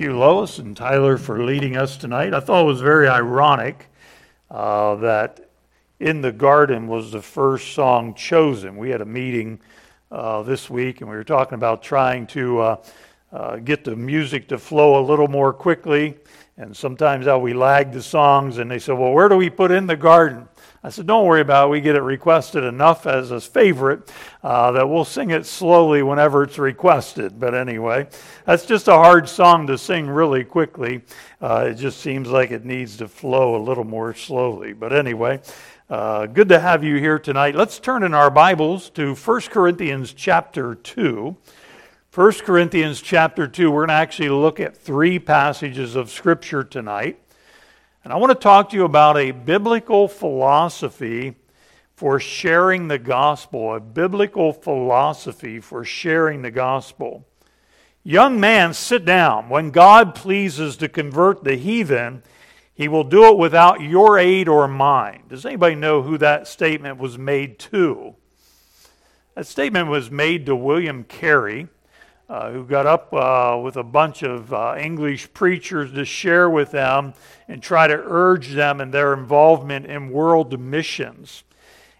you, Lois and Tyler, for leading us tonight. I thought it was very ironic uh, that In the Garden was the first song chosen. We had a meeting uh, this week and we were talking about trying to uh, uh get the music to flow a little more quickly. And sometimes how we lag the songs, and they said, Well, where do we put In the Garden? I said, Don't worry about it. We get it requested enough as a favorite uh, that we'll sing it slowly whenever it's requested. But anyway, that's just a hard song to sing really quickly. Uh, it just seems like it needs to flow a little more slowly. But anyway, uh, good to have you here tonight. Let's turn in our Bibles to 1 Corinthians chapter 2. 1 Corinthians chapter 2, we're going to actually look at three passages of Scripture tonight. And I want to talk to you about a biblical philosophy for sharing the gospel, a biblical philosophy for sharing the gospel. Young man, sit down. When God pleases to convert the heathen, he will do it without your aid or mine. Does anybody know who that statement was made to? That statement was made to William Carey uh, who got up uh, with a bunch of uh, English preachers to share with them and try to urge them in their involvement in world missions.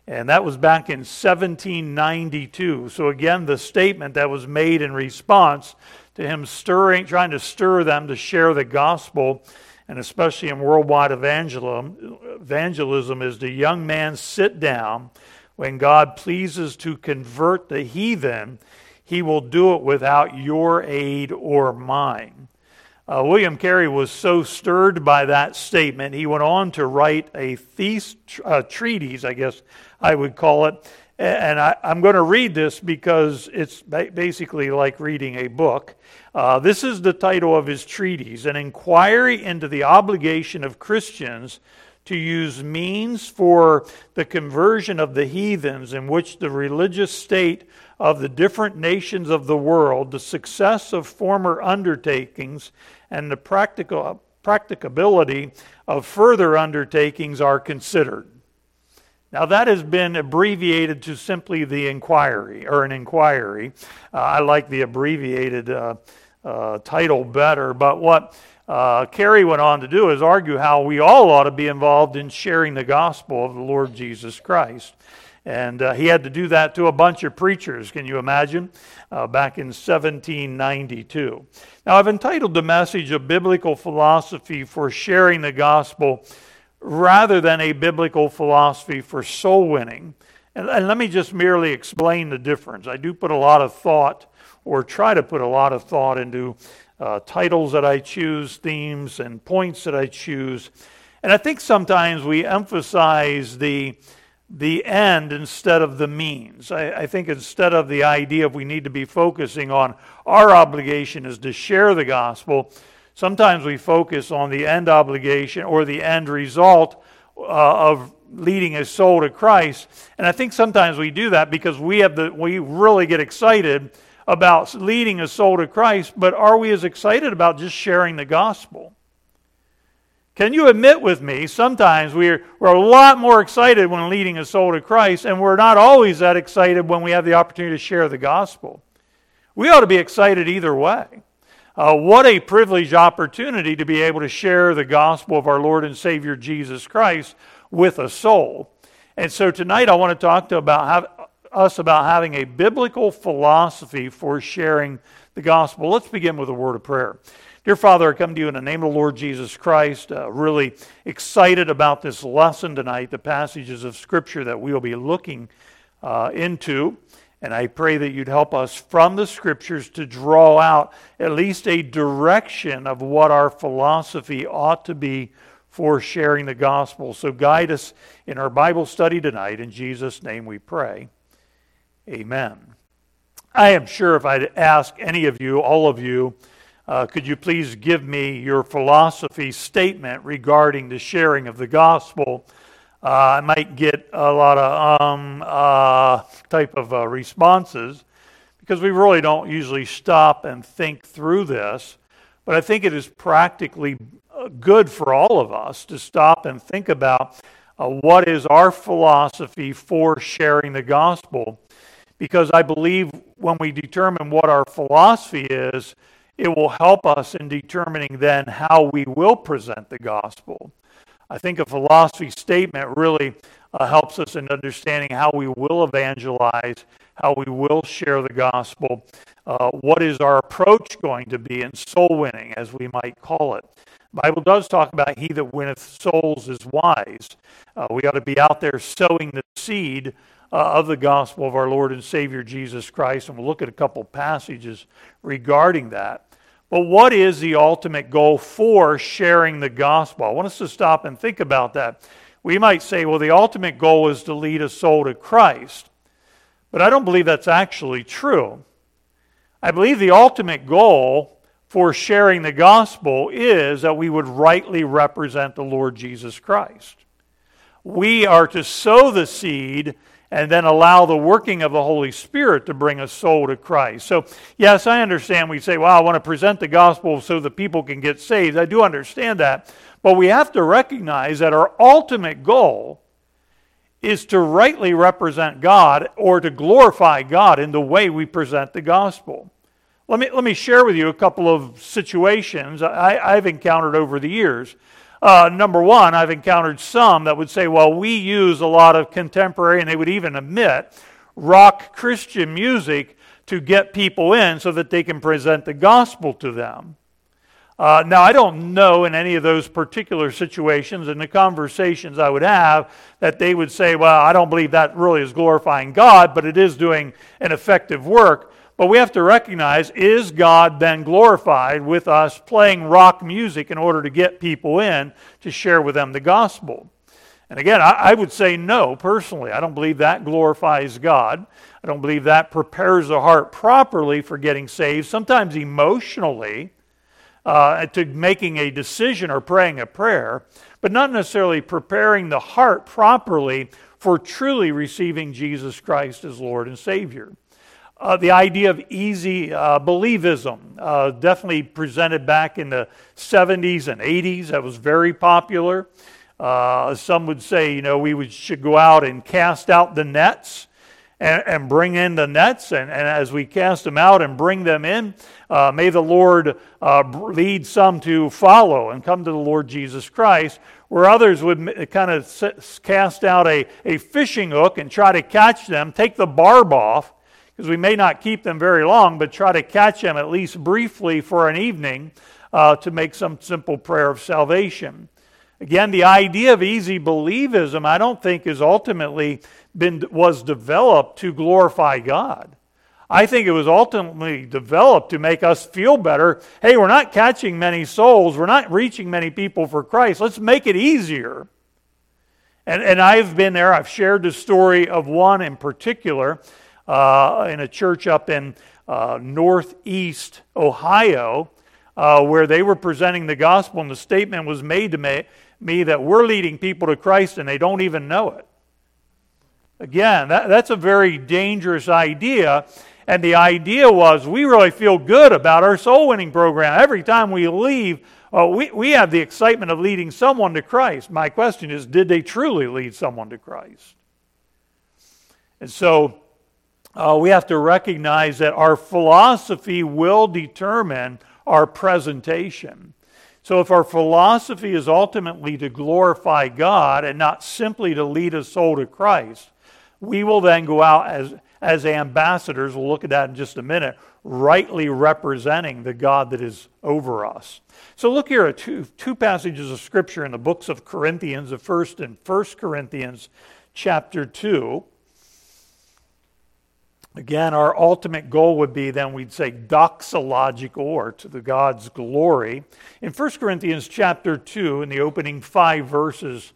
And that was back in 1792. So, again, the statement that was made in response to him stirring, trying to stir them to share the gospel, and especially in worldwide evangelism, evangelism is the young man sit down when God pleases to convert the heathen he will do it without your aid or mine. Uh, William Carey was so stirred by that statement, he went on to write a thesis, uh, treatise, I guess I would call it. And I, am going to read this because it's basically like reading a book. Uh, this is the title of his treatise An Inquiry into the Obligation of Christians to use means for the conversion of the heathens in which the religious state of the different nations of the world, the success of former undertakings, and the practical, practicability of further undertakings are considered. Now, that has been abbreviated to simply the inquiry, or an inquiry. Uh, I like the abbreviated uh, uh, title better, but what uh, Carey went on to do is argue how we all ought to be involved in sharing the gospel of the Lord Jesus Christ. And uh, he had to do that to a bunch of preachers, can you imagine? Uh, back in 1792. Now, I've entitled the message A Biblical Philosophy for Sharing the Gospel rather than a biblical philosophy for soul winning. And, and let me just merely explain the difference. I do put a lot of thought, or try to put a lot of thought into uh, titles that I choose, themes, and points that I choose. And I think sometimes we emphasize the the end instead of the means. I, I, think instead of the idea of we need to be focusing on our obligation is to share the gospel, sometimes we focus on the end obligation or the end result uh, of leading a soul to Christ. And I think sometimes we do that because we have the we really get excited about leading a soul to Christ, but are we as excited about just sharing the gospel? Can you admit with me, sometimes we're, we're a lot more excited when leading a soul to Christ, and we're not always that excited when we have the opportunity to share the gospel. We ought to be excited either way. Uh, what a privileged opportunity to be able to share the gospel of our Lord and Savior Jesus Christ with a soul. And so tonight I want to talk to about have, us about having a biblical philosophy for sharing the gospel. Let's begin with a word of prayer. Dear Father, I come to you in the name of the Lord Jesus Christ. Uh, really excited about this lesson tonight, the passages of Scripture that we will be looking uh, into. And I pray that you'd help us from the Scriptures to draw out at least a direction of what our philosophy ought to be for sharing the gospel. So guide us in our Bible study tonight. In Jesus' name we pray. Amen. I am sure if I'd ask any of you, all of you, uh, could you please give me your philosophy statement regarding the sharing of the gospel? Uh, I might get a lot of um uh, type of uh, responses because we really don't usually stop and think through this. But I think it is practically uh, good for all of us to stop and think about uh, what is our philosophy for sharing the gospel. Because I believe when we determine what our philosophy is, it will help us in determining then how we will present the gospel. I think a philosophy statement really uh, helps us in understanding how we will evangelize, how we will share the gospel, uh, what is our approach going to be in soul winning, as we might call it. The Bible does talk about he that winneth souls is wise. Uh, we ought to be out there sowing the seed uh, of the gospel of our Lord and Savior Jesus Christ, and we'll look at a couple passages regarding that. But what is the ultimate goal for sharing the gospel? I want us to stop and think about that. We might say, well, the ultimate goal is to lead a soul to Christ. But I don't believe that's actually true. I believe the ultimate goal for sharing the gospel is that we would rightly represent the Lord Jesus Christ. We are to sow the seed and then allow the working of the Holy Spirit to bring a soul to Christ. So, yes, I understand we say, well, I want to present the gospel so the people can get saved. I do understand that. But we have to recognize that our ultimate goal is to rightly represent God or to glorify God in the way we present the gospel. Let me, let me share with you a couple of situations I, I've encountered over the years. Uh, number one, I've encountered some that would say, well, we use a lot of contemporary, and they would even admit, rock Christian music to get people in so that they can present the gospel to them. Uh, now, I don't know in any of those particular situations, and the conversations I would have, that they would say, well, I don't believe that really is glorifying God, but it is doing an effective work. But we have to recognize is God then glorified with us playing rock music in order to get people in to share with them the gospel? And again, I, would say no, personally. I don't believe that glorifies God. I don't believe that prepares the heart properly for getting saved, sometimes emotionally, uh, to making a decision or praying a prayer, but not necessarily preparing the heart properly for truly receiving Jesus Christ as Lord and Savior. Uh, the idea of easy uh, believism, uh, definitely presented back in the 70s and 80s. That was very popular. Uh, some would say, you know, we would, should go out and cast out the nets and, and bring in the nets. And, and, as we cast them out and bring them in, uh, may the Lord uh, lead some to follow and come to the Lord Jesus Christ, where others would kind of cast out a, a fishing hook and try to catch them, take the barb off because we may not keep them very long, but try to catch them at least briefly for an evening uh, to make some simple prayer of salvation. Again, the idea of easy believism, I don't think, is ultimately been was developed to glorify God. I think it was ultimately developed to make us feel better. Hey, we're not catching many souls. We're not reaching many people for Christ. Let's make it easier. And, and I've been there. I've shared the story of one in particular uh, in a church up in uh, northeast Ohio uh, where they were presenting the gospel, and the statement was made to me, me that we're leading people to Christ and they don't even know it. Again, that, that's a very dangerous idea. And the idea was we really feel good about our soul winning program. Every time we leave, uh, we, we have the excitement of leading someone to Christ. My question is did they truly lead someone to Christ? And so uh, we have to recognize that our philosophy will determine our presentation. So, if our philosophy is ultimately to glorify God and not simply to lead a soul to Christ, we will then go out as, as ambassadors, we'll look at that in just a minute, rightly representing the God that is over us. So, look here at two, two passages of Scripture in the books of Corinthians, the first and 1 Corinthians chapter 2. Again, our ultimate goal would be then we'd say doxological or to the God's glory. In 1 Corinthians chapter 2, in the opening five verses,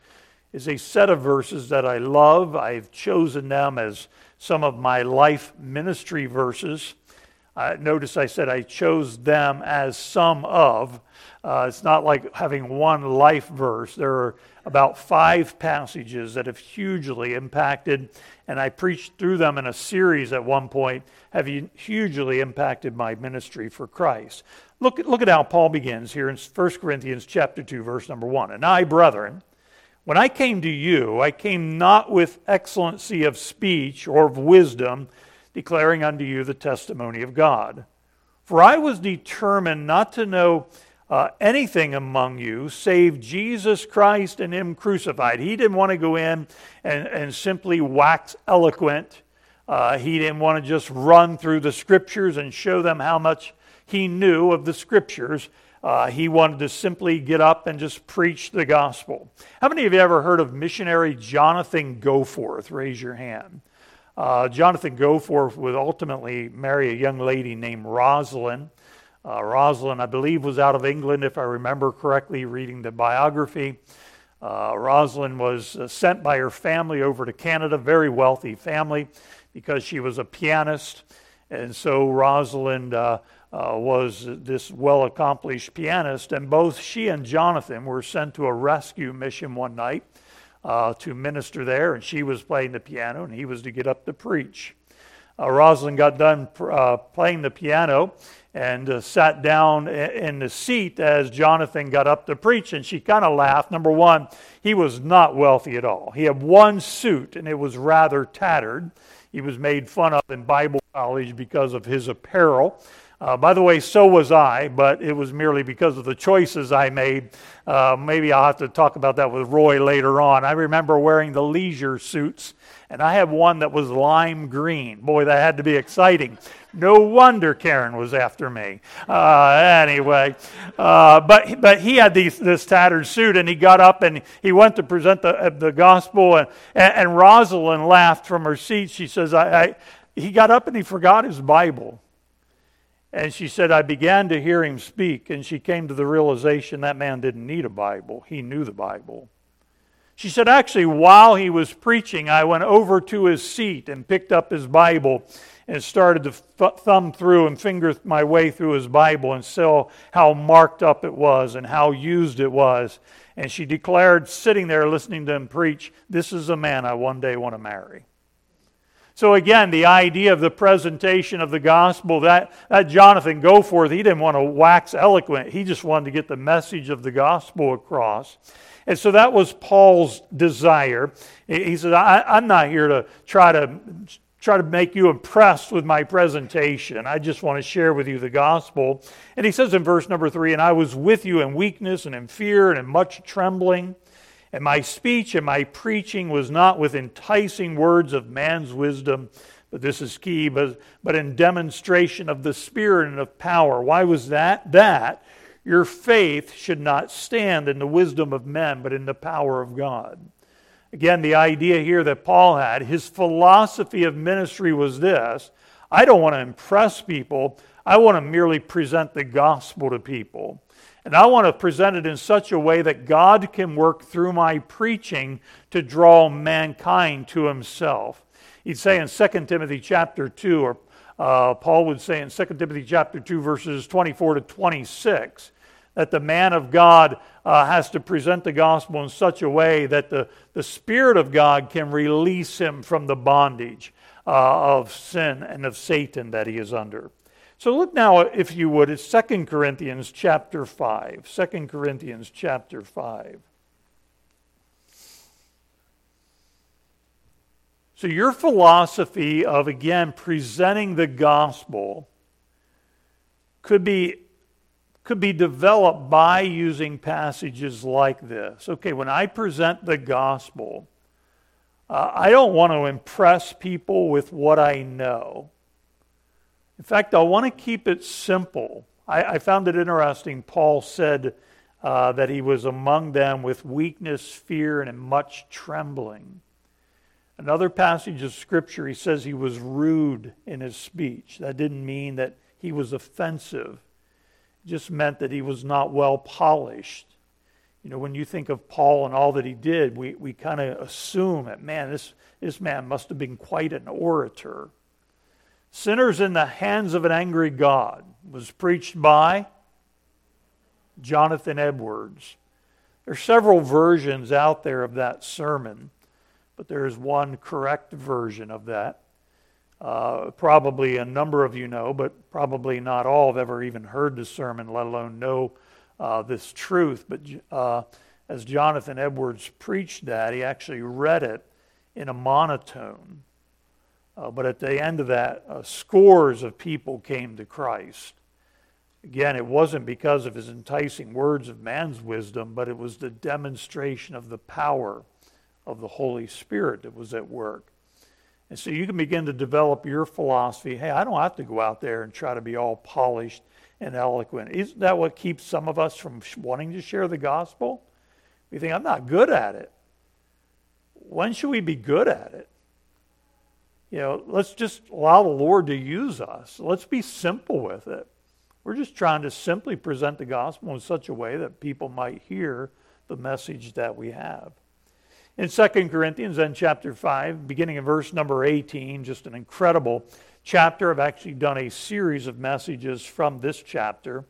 is a set of verses that I love. I've chosen them as some of my life ministry verses. Uh, notice I said I chose them as some of. Uh, it's not like having one life verse. There are about five passages that have hugely impacted, and I preached through them in a series at one point, have hugely impacted my ministry for Christ. Look, look at how Paul begins here in 1 Corinthians chapter 2, verse number 1. And I, brethren, when I came to you, I came not with excellency of speech or of wisdom, declaring unto you the testimony of God. For I was determined not to know uh, anything among you save Jesus Christ and Him crucified. He didn't want to go in and, and simply wax eloquent. Uh, he didn't want to just run through the scriptures and show them how much he knew of the scriptures. Uh, he wanted to simply get up and just preach the gospel. How many of you ever heard of missionary Jonathan Goforth? Raise your hand. Uh, Jonathan Goforth would ultimately marry a young lady named Rosalind. Uh, Rosalind, I believe, was out of England, if I remember correctly, reading the biography. Uh, Rosalind was uh, sent by her family over to Canada, very wealthy family, because she was a pianist. And so Rosalind uh, uh, was this well accomplished pianist, and both she and Jonathan were sent to a rescue mission one night uh, to minister there, and she was playing the piano, and he was to get up to preach. Uh, Rosalind got done uh, playing the piano and uh, sat down in the seat as Jonathan got up to preach, and she kind of laughed. Number one, he was not wealthy at all. He had one suit, and it was rather tattered. He was made fun of in Bible college because of his apparel. Uh, by the way, so was I, but it was merely because of the choices I made. Uh, maybe I'll have to talk about that with Roy later on. I remember wearing the leisure suits, and I had one that was lime green. Boy, that had to be exciting. No wonder Karen was after me. Uh, anyway, uh, but but he had these, this tattered suit, and he got up and he went to present the uh, the gospel, and and, and Rosalind laughed from her seat. She says, I, I he got up and he forgot his Bible. And she said, I began to hear him speak, and she came to the realization that man didn't need a Bible. He knew the Bible. She said, actually, while he was preaching, I went over to his seat and picked up his Bible and started to thumb through and finger my way through his Bible and saw how marked up it was and how used it was. And she declared, sitting there listening to him preach, This is a man I one day want to marry. So again, the idea of the presentation of the gospel, that, that Jonathan Goforth, he didn't want to wax eloquent. He just wanted to get the message of the gospel across. And so that was Paul's desire. He said, I, am not here to try to try to make you impressed with my presentation. I just want to share with you the gospel. And he says in verse number three, and I was with you in weakness and in fear and in much trembling. And my speech and my preaching was not with enticing words of man's wisdom, but this is key, but, but in demonstration of the Spirit and of power. Why was that? That your faith should not stand in the wisdom of men, but in the power of God. Again, the idea here that Paul had, his philosophy of ministry was this I don't want to impress people, I want to merely present the gospel to people. And I want to present it in such a way that God can work through my preaching to draw mankind to himself. He'd say in 2 Timothy chapter 2, or uh, Paul would say in 2 Timothy chapter 2, verses 24 to 26, that the man of God uh, has to present the gospel in such a way that the, the Spirit of God can release him from the bondage uh, of sin and of Satan that he is under. So look now, if you would, at 2 Corinthians chapter 5. 2 Corinthians chapter 5. So your philosophy of, again, presenting the gospel could be, could be developed by using passages like this. Okay, when I present the gospel, uh, I don't want to impress people with what I know. In fact, I want to keep it simple. I, I found it interesting. Paul said uh, that he was among them with weakness, fear, and much trembling. Another passage of Scripture, he says he was rude in his speech. That didn't mean that he was offensive, it just meant that he was not well polished. You know, when you think of Paul and all that he did, we, we kind of assume that, man, this, this man must have been quite an orator. Sinners in the Hands of an Angry God was preached by Jonathan Edwards. There are several versions out there of that sermon, but there is one correct version of that. Uh, probably a number of you know, but probably not all have ever even heard the sermon, let alone know uh, this truth. But uh, as Jonathan Edwards preached that, he actually read it in a monotone. Uh, but at the end of that, uh, scores of people came to Christ. Again, it wasn't because of his enticing words of man's wisdom, but it was the demonstration of the power of the Holy Spirit that was at work. And so you can begin to develop your philosophy. Hey, I don't have to go out there and try to be all polished and eloquent. Isn't that what keeps some of us from wanting to share the gospel? We think, I'm not good at it. When should we be good at it? You know, let's just allow the Lord to use us. Let's be simple with it. We're just trying to simply present the gospel in such a way that people might hear the message that we have. In 2 Corinthians, then chapter 5, beginning in verse number 18, just an incredible chapter. I've actually done a series of messages from this chapter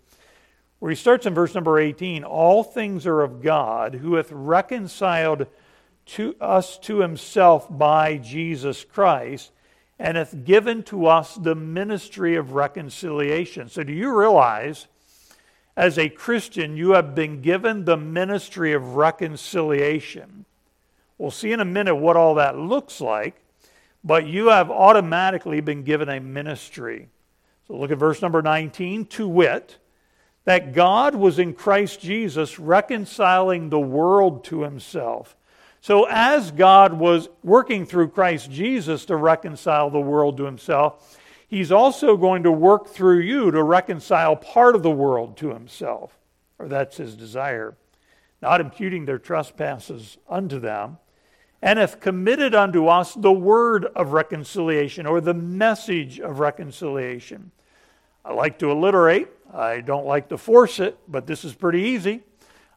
where he starts in verse number 18 All things are of God, who hath reconciled to us to himself by Jesus Christ, and hath given to us the ministry of reconciliation. So, do you realize, as a Christian, you have been given the ministry of reconciliation? We'll see in a minute what all that looks like, but you have automatically been given a ministry. So look at verse number 19 to wit, that God was in Christ Jesus reconciling the world to himself. So, as God was working through Christ Jesus to reconcile the world to himself, he's also going to work through you to reconcile part of the world to himself, or that's his desire, not imputing their trespasses unto them and hath committed unto us the word of reconciliation or the message of reconciliation. I like to alliterate. I don't like to force it, but this is pretty easy.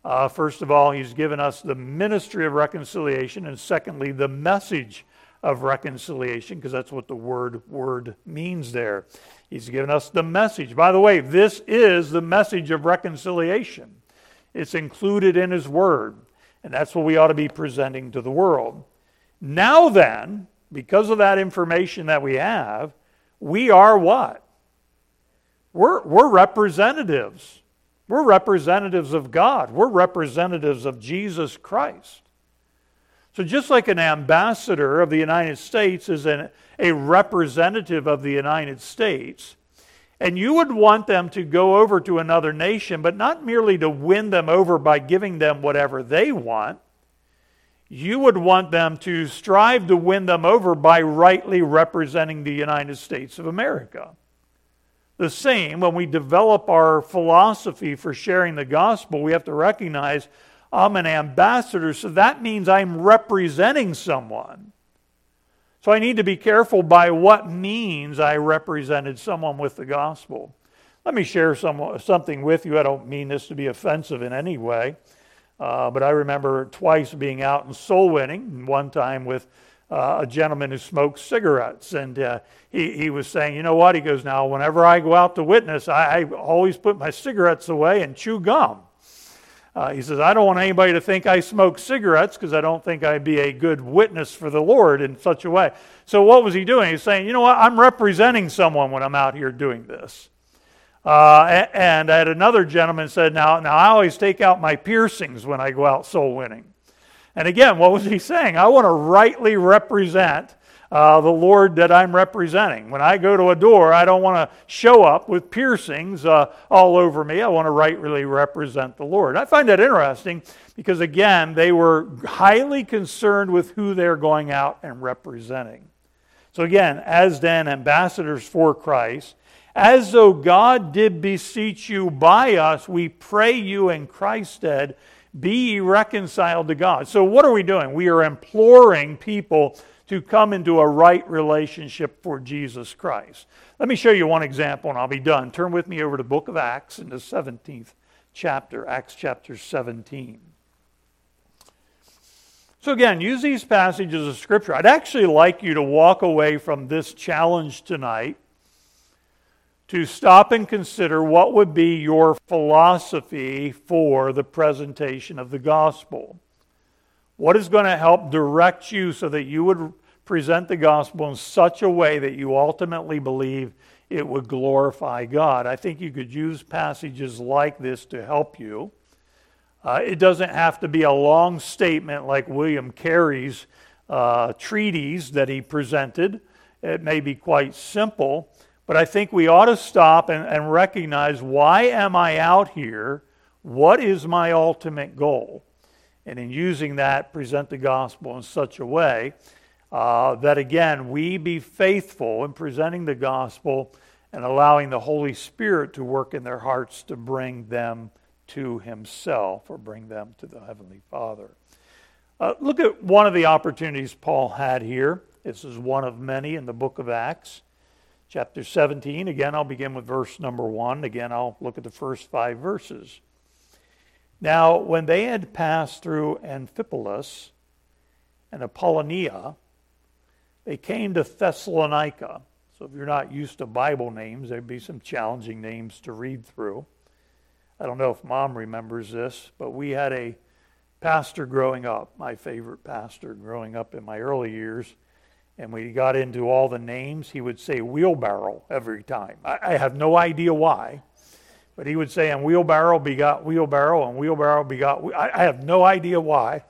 Uh, first of all, he's given us the ministry of reconciliation, and secondly, the message of reconciliation, because that's what the word word means there. He's given us the message. By the way, this is the message of reconciliation. It's included in his word. And that's what we ought to be presenting to the world. Now, then, because of that information that we have, we are what? We're, we're representatives. We're representatives of God. We're representatives of Jesus Christ. So, just like an ambassador of the United States is an, a representative of the United States, and you would want them to go over to another nation, but not merely to win them over by giving them whatever they want. You would want them to strive to win them over by rightly representing the United States of America. The same, when we develop our philosophy for sharing the gospel, we have to recognize I'm an ambassador, so that means I'm representing someone. So I need to be careful by what means I represented someone with the gospel. Let me share some, something with you. I don't mean this to be offensive in any way, uh, but I remember twice being out and soul winning, one time with uh, a gentleman who smoked cigarettes. And uh, he, he was saying, You know what? He goes, Now, whenever I go out to witness, I, I always put my cigarettes away and chew gum. Uh, he says, I don't want anybody to think I smoke cigarettes because I don't think I'd be a good witness for the Lord in such a way. So, what was he doing? He's saying, you know what? I'm representing someone when I'm out here doing this. Uh, and I had another gentleman said, now, now I always take out my piercings when I go out soul winning. And again, what was he saying? I want to rightly represent uh, the Lord that I'm representing. When I go to a door, I don't want to show up with piercings uh, all over me. I want to rightly represent the Lord. I find that interesting because, again, they were highly concerned with who they're going out and representing. So, again, as then ambassadors for Christ, as though God did beseech you by us, we pray you in Christ's stead, be reconciled to God. So, what are we doing? We are imploring people to come into a right relationship for Jesus Christ. Let me show you one example and I'll be done. Turn with me over to the book of Acts in the 17th chapter, Acts chapter 17. So, again, use these passages of Scripture. I'd actually like you to walk away from this challenge tonight to stop and consider what would be your philosophy for the presentation of the gospel. What is going to help direct you so that you would present the gospel in such a way that you ultimately believe it would glorify God? I think you could use passages like this to help you. Uh, it doesn't have to be a long statement like William Carey's uh, treatise that he presented. It may be quite simple, But I think we ought to stop and, and recognize why am I out here? What is my ultimate goal? And in using that, present the gospel in such a way uh, that, again, we be faithful in presenting the gospel and allowing the Holy Spirit to work in their hearts to bring them to Himself or bring them to the Heavenly Father. Uh, look at one of the opportunities Paul had here. This is one of many in the book of Acts, chapter 17. Again, I'll begin with verse number 1. Again, I'll look at the first five verses. Now, when they had passed through Amphipolis and Apollonia, they came to Thessalonica. So if you're not used to Bible names, there'd be some challenging names to read through. I don't know if mom remembers this, but we had a pastor growing up, my favorite pastor growing up in my early years, and we got into all the names, he would say wheelbarrow every time. I, I have no idea why, but he would say, and wheelbarrow begot wheelbarrow, and wheelbarrow begot. I, I have no idea why.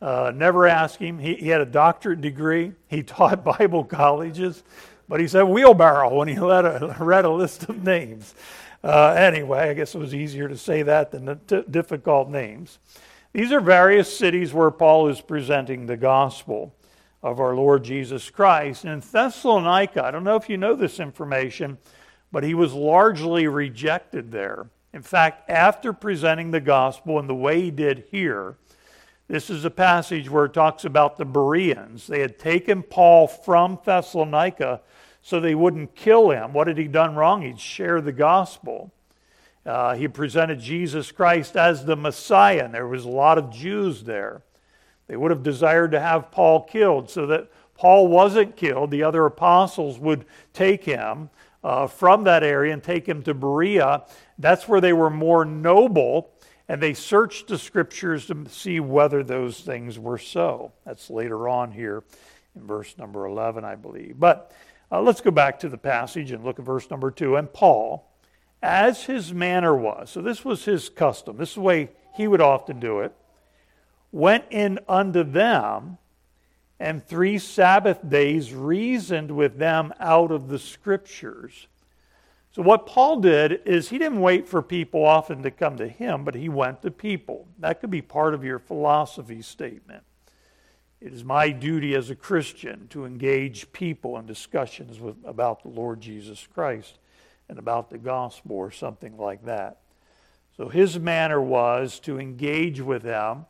Uh, never asked him. He, he had a doctorate degree. He taught Bible colleges. But he said wheelbarrow when he read a, read a list of names. Uh, anyway, I guess it was easier to say that than the t- difficult names. These are various cities where Paul is presenting the gospel of our Lord Jesus Christ. And in Thessalonica, I don't know if you know this information, but he was largely rejected there. In fact, after presenting the gospel in the way he did here, this is a passage where it talks about the Bereans. They had taken Paul from Thessalonica so they wouldn't kill him. What had he done wrong? He'd share the gospel. Uh, he presented Jesus Christ as the Messiah, and there was a lot of Jews there. They would have desired to have Paul killed so that Paul wasn't killed. The other apostles would take him uh, from that area and take him to Berea. That's where they were more noble, and they searched the scriptures to see whether those things were so. That's later on here in verse number 11, I believe. But uh, let's go back to the passage and look at verse number 2. And Paul, as his manner was, so this was his custom, this is the way he would often do it, went in unto them, and three Sabbath days reasoned with them out of the Scriptures. So, what Paul did is he didn't wait for people often to come to him, but he went to people. That could be part of your philosophy statement. It is my duty as a Christian to engage people in discussions with, about the Lord Jesus Christ and about the gospel or something like that. So his manner was to engage with them.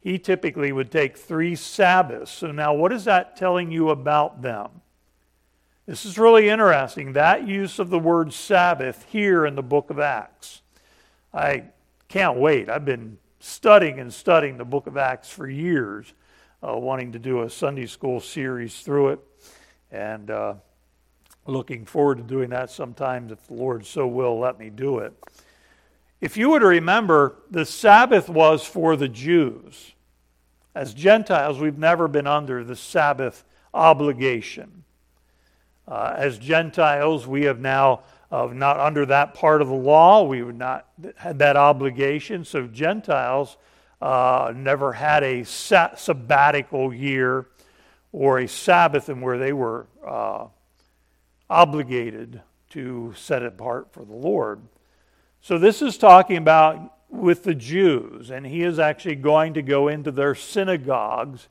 He typically would take three Sabbaths. So now, what is that telling you about them? This is really interesting, that use of the word Sabbath here in the book of Acts. I can't wait. I've been studying and studying the book of Acts for years uh, wanting to do a Sunday school series through it, and uh, looking forward to doing that sometime if the Lord so will let me do it. If you were to remember, the Sabbath was for the Jews. As Gentiles, we've never been under the Sabbath obligation. Uh, as Gentiles, we have now uh, not under that part of the law. We would not had that obligation. So Gentiles uh, never had a sabbatical year or a Sabbath in where they were uh, obligated to set it apart for the Lord. So this is talking about with the Jews, and he is actually going to go into their synagogues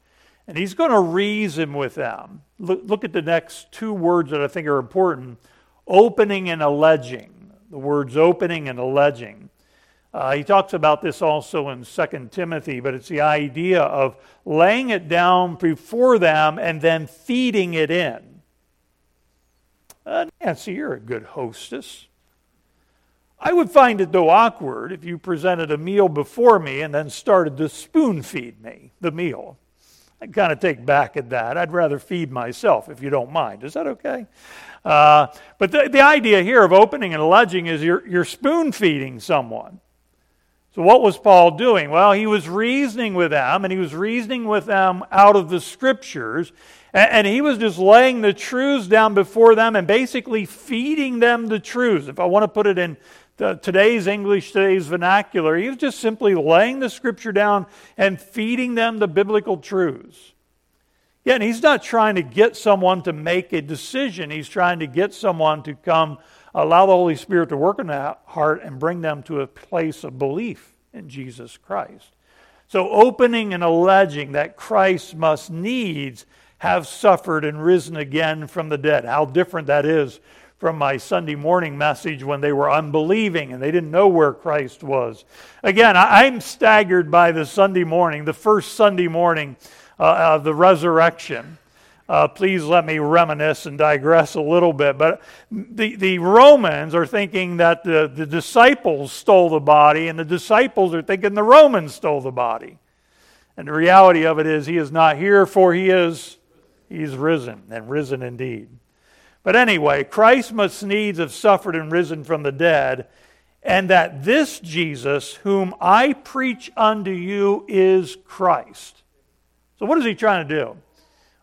and he's going to reason with them. Look, look at the next two words that I think are important opening and alleging. The words opening and alleging. Uh, he talks about this also in 2 Timothy, but it's the idea of laying it down before them and then feeding it in. Uh, Nancy, you're a good hostess. I would find it, though, awkward if you presented a meal before me and then started to spoon feed me the meal. I'd kind of take back at that. I'd rather feed myself, if you don't mind. Is that okay? Uh, but the, the idea here of opening and alleging is you're, you're spoon feeding someone. So, what was Paul doing? Well, he was reasoning with them, and he was reasoning with them out of the scriptures, and he was just laying the truths down before them and basically feeding them the truths. If I want to put it in today's English, today's vernacular, he was just simply laying the scripture down and feeding them the biblical truths. Again, he's not trying to get someone to make a decision. He's trying to get someone to come, allow the Holy Spirit to work in that heart and bring them to a place of belief in Jesus Christ. So, opening and alleging that Christ must needs have suffered and risen again from the dead. How different that is from my Sunday morning message when they were unbelieving and they didn't know where Christ was. Again, I'm staggered by the Sunday morning, the first Sunday morning uh, of the resurrection. Uh, please let me reminisce and digress a little bit. But the, the Romans are thinking that the, the disciples stole the body, and the disciples are thinking the Romans stole the body. And the reality of it is, he is not here, for he is he's risen, and risen indeed. But anyway, Christ must needs have suffered and risen from the dead, and that this Jesus, whom I preach unto you, is Christ. So, what is he trying to do?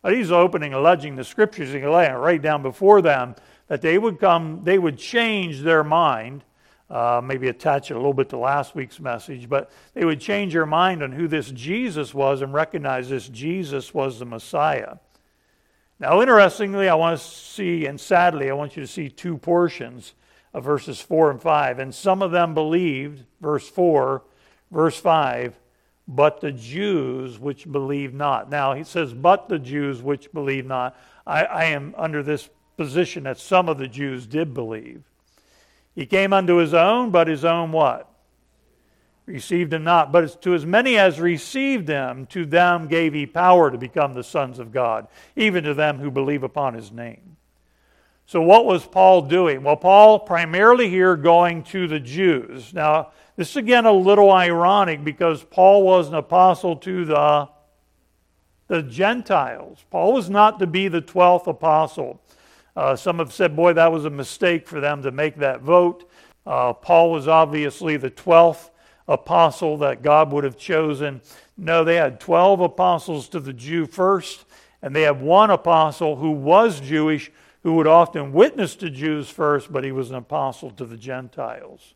Well, he's opening, alleging the scriptures and laying right down before them that they would come, they would change their mind. Uh, maybe attach it a little bit to last week's message, but they would change their mind on who this Jesus was and recognize this Jesus was the Messiah. Now, interestingly, I want to see, and sadly, I want you to see two portions of verses 4 and 5. And some of them believed, verse 4, verse 5, but the Jews which believe not. Now he says, but the Jews which believe not. I, I, am under this position that some of the Jews did believe. He came unto his own, but his own what? Received him not. But to as many as received him, to them gave he power to become the sons of God, even to them who believe upon his name. So what was Paul doing? Well, Paul primarily here going to the Jews. Now, this is again a little ironic because Paul was an apostle to the, the Gentiles. Paul was not to be the 12th apostle. Uh, some have said, boy, that was a mistake for them to make that vote. Uh, Paul was obviously the 12th apostle that God would have chosen. No, they had 12 apostles to the Jew first, and they had one apostle who was Jewish, who would often witness to Jews first, but he was an apostle to the Gentiles.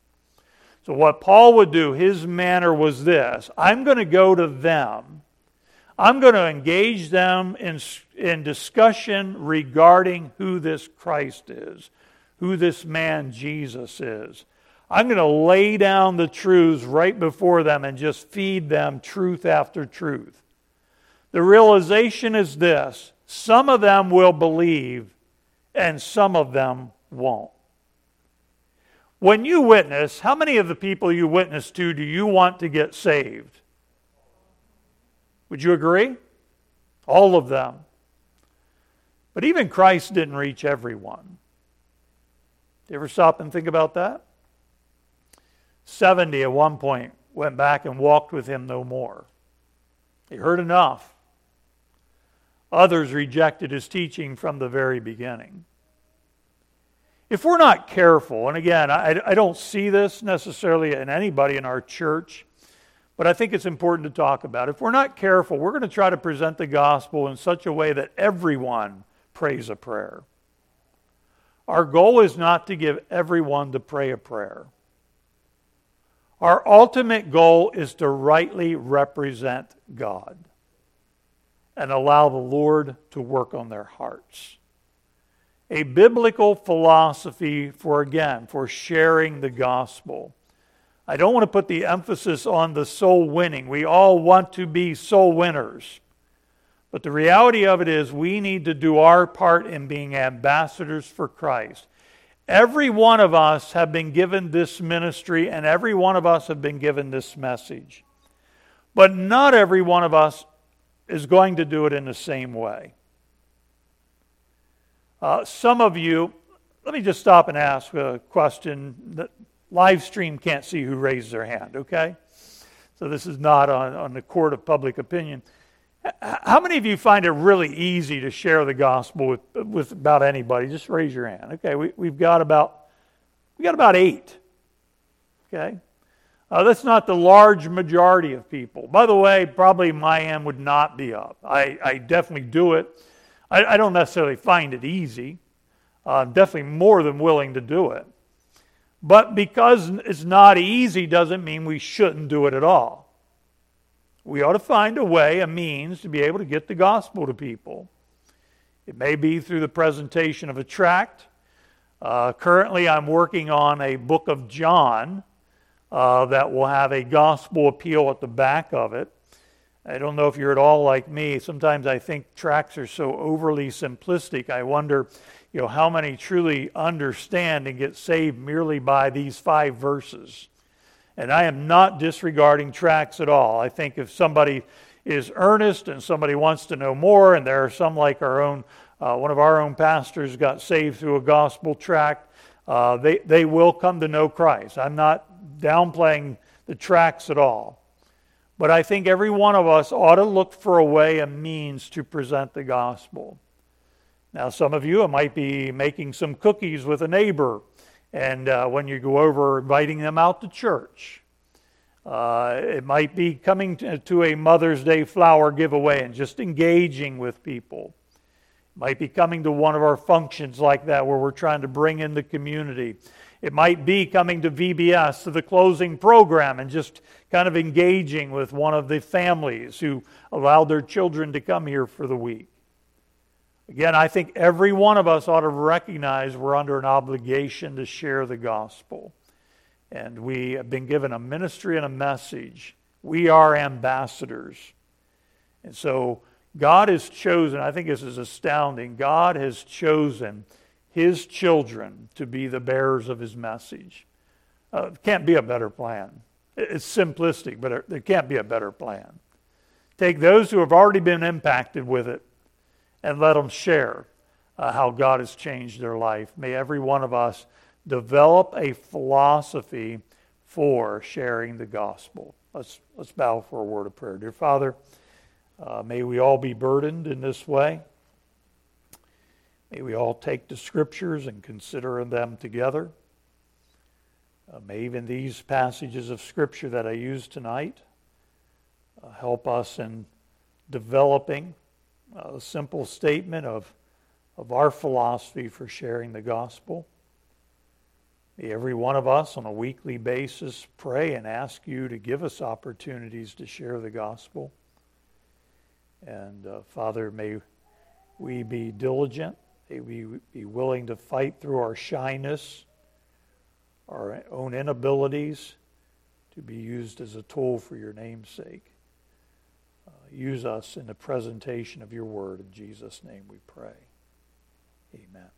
So, what Paul would do, his manner was this I'm going to go to them. I'm going to engage them in, in discussion regarding who this Christ is, who this man Jesus is. I'm going to lay down the truths right before them and just feed them truth after truth. The realization is this some of them will believe, and some of them won't. When you witness, how many of the people you witness to do you want to get saved? Would you agree? All of them. But even Christ didn't reach everyone. You ever stop and think about that? 70 at one point went back and walked with him no more. He heard enough. Others rejected his teaching from the very beginning. If we're not careful, and again, I, I don't see this necessarily in anybody in our church, but I think it's important to talk about. If we're not careful, we're going to try to present the gospel in such a way that everyone prays a prayer. Our goal is not to give everyone to pray a prayer. Our ultimate goal is to rightly represent God and allow the Lord to work on their hearts a biblical philosophy for, again, for sharing the gospel. I don't want to put the emphasis on the soul winning. We all want to be soul winners. But the reality of it is, we need to do our part in being ambassadors for Christ. Every one of us have been given this ministry, and every one of us have been given this message. But not every one of us is going to do it in the same way. Uh, some of you, let me just stop and ask a question. The live stream can't see who raised their hand, okay? So this is not on, on the court of public opinion. How many of you find it really easy to share the gospel with, with about anybody? Just raise your hand. Okay, we, we've got about we got about eight. Okay, uh, that's not the large majority of people. By the way, probably my hand would not be up. I, I definitely do it I, I don't necessarily find it easy. Uh, I'm definitely more than willing to do it. But because it's not easy doesn't mean we shouldn't do it at all. We ought to find a way, a means to be able to get the gospel to people. It may be through the presentation of a tract. Uh, currently, I'm working on a book of John uh, that will have a gospel appeal at the back of it. I don't know if you're at all like me. Sometimes I think tracts are so overly simplistic. I wonder, you know, how many truly understand and get saved merely by these five verses. And I am not disregarding tracts at all. I think if somebody is earnest and somebody wants to know more, and there are some like our own, uh, one of our own pastors got saved through a gospel tract, uh, they, they will come to know Christ. I'm not downplaying the tracts at all. But I think every one of us ought to look for a way, a means to present the gospel. Now, some of you, might be making some cookies with a neighbor and uh, when you go over, inviting them out to church. Uh, it might be coming to, to, a Mother's Day flower giveaway and just engaging with people. It might be coming to one of our functions like that where we're trying to bring in the community. It might be coming to VBS to the closing program and just kind of engaging with one of the families who allowed their children to come here for the week. Again, I think every one of us ought to recognize we're under an obligation to share the gospel. And we have been given a ministry and a message. We are ambassadors. And so God has chosen, I think this is astounding, God has chosen his children to be the bearers of his message. Uh, can't be a better plan. It's simplistic, but there can't be a better plan. Take those who have already been impacted with it and let them share uh, how God has changed their life. May every one of us develop a philosophy for sharing the gospel. Let's, let's bow for a word of prayer. Dear Father, uh, may we all be burdened in this way. May we all take the scriptures and consider them together. Uh, may even these passages of scripture that I use tonight uh, help us in developing a simple statement of, of our philosophy for sharing the gospel. May every one of us on a weekly basis pray and ask you to give us opportunities to share the gospel. And uh, Father, may we be diligent. May we be willing to fight through our shyness, our own inabilities to be used as a tool for your name's sake use us in the presentation of your word. In Jesus' name we pray. Amen.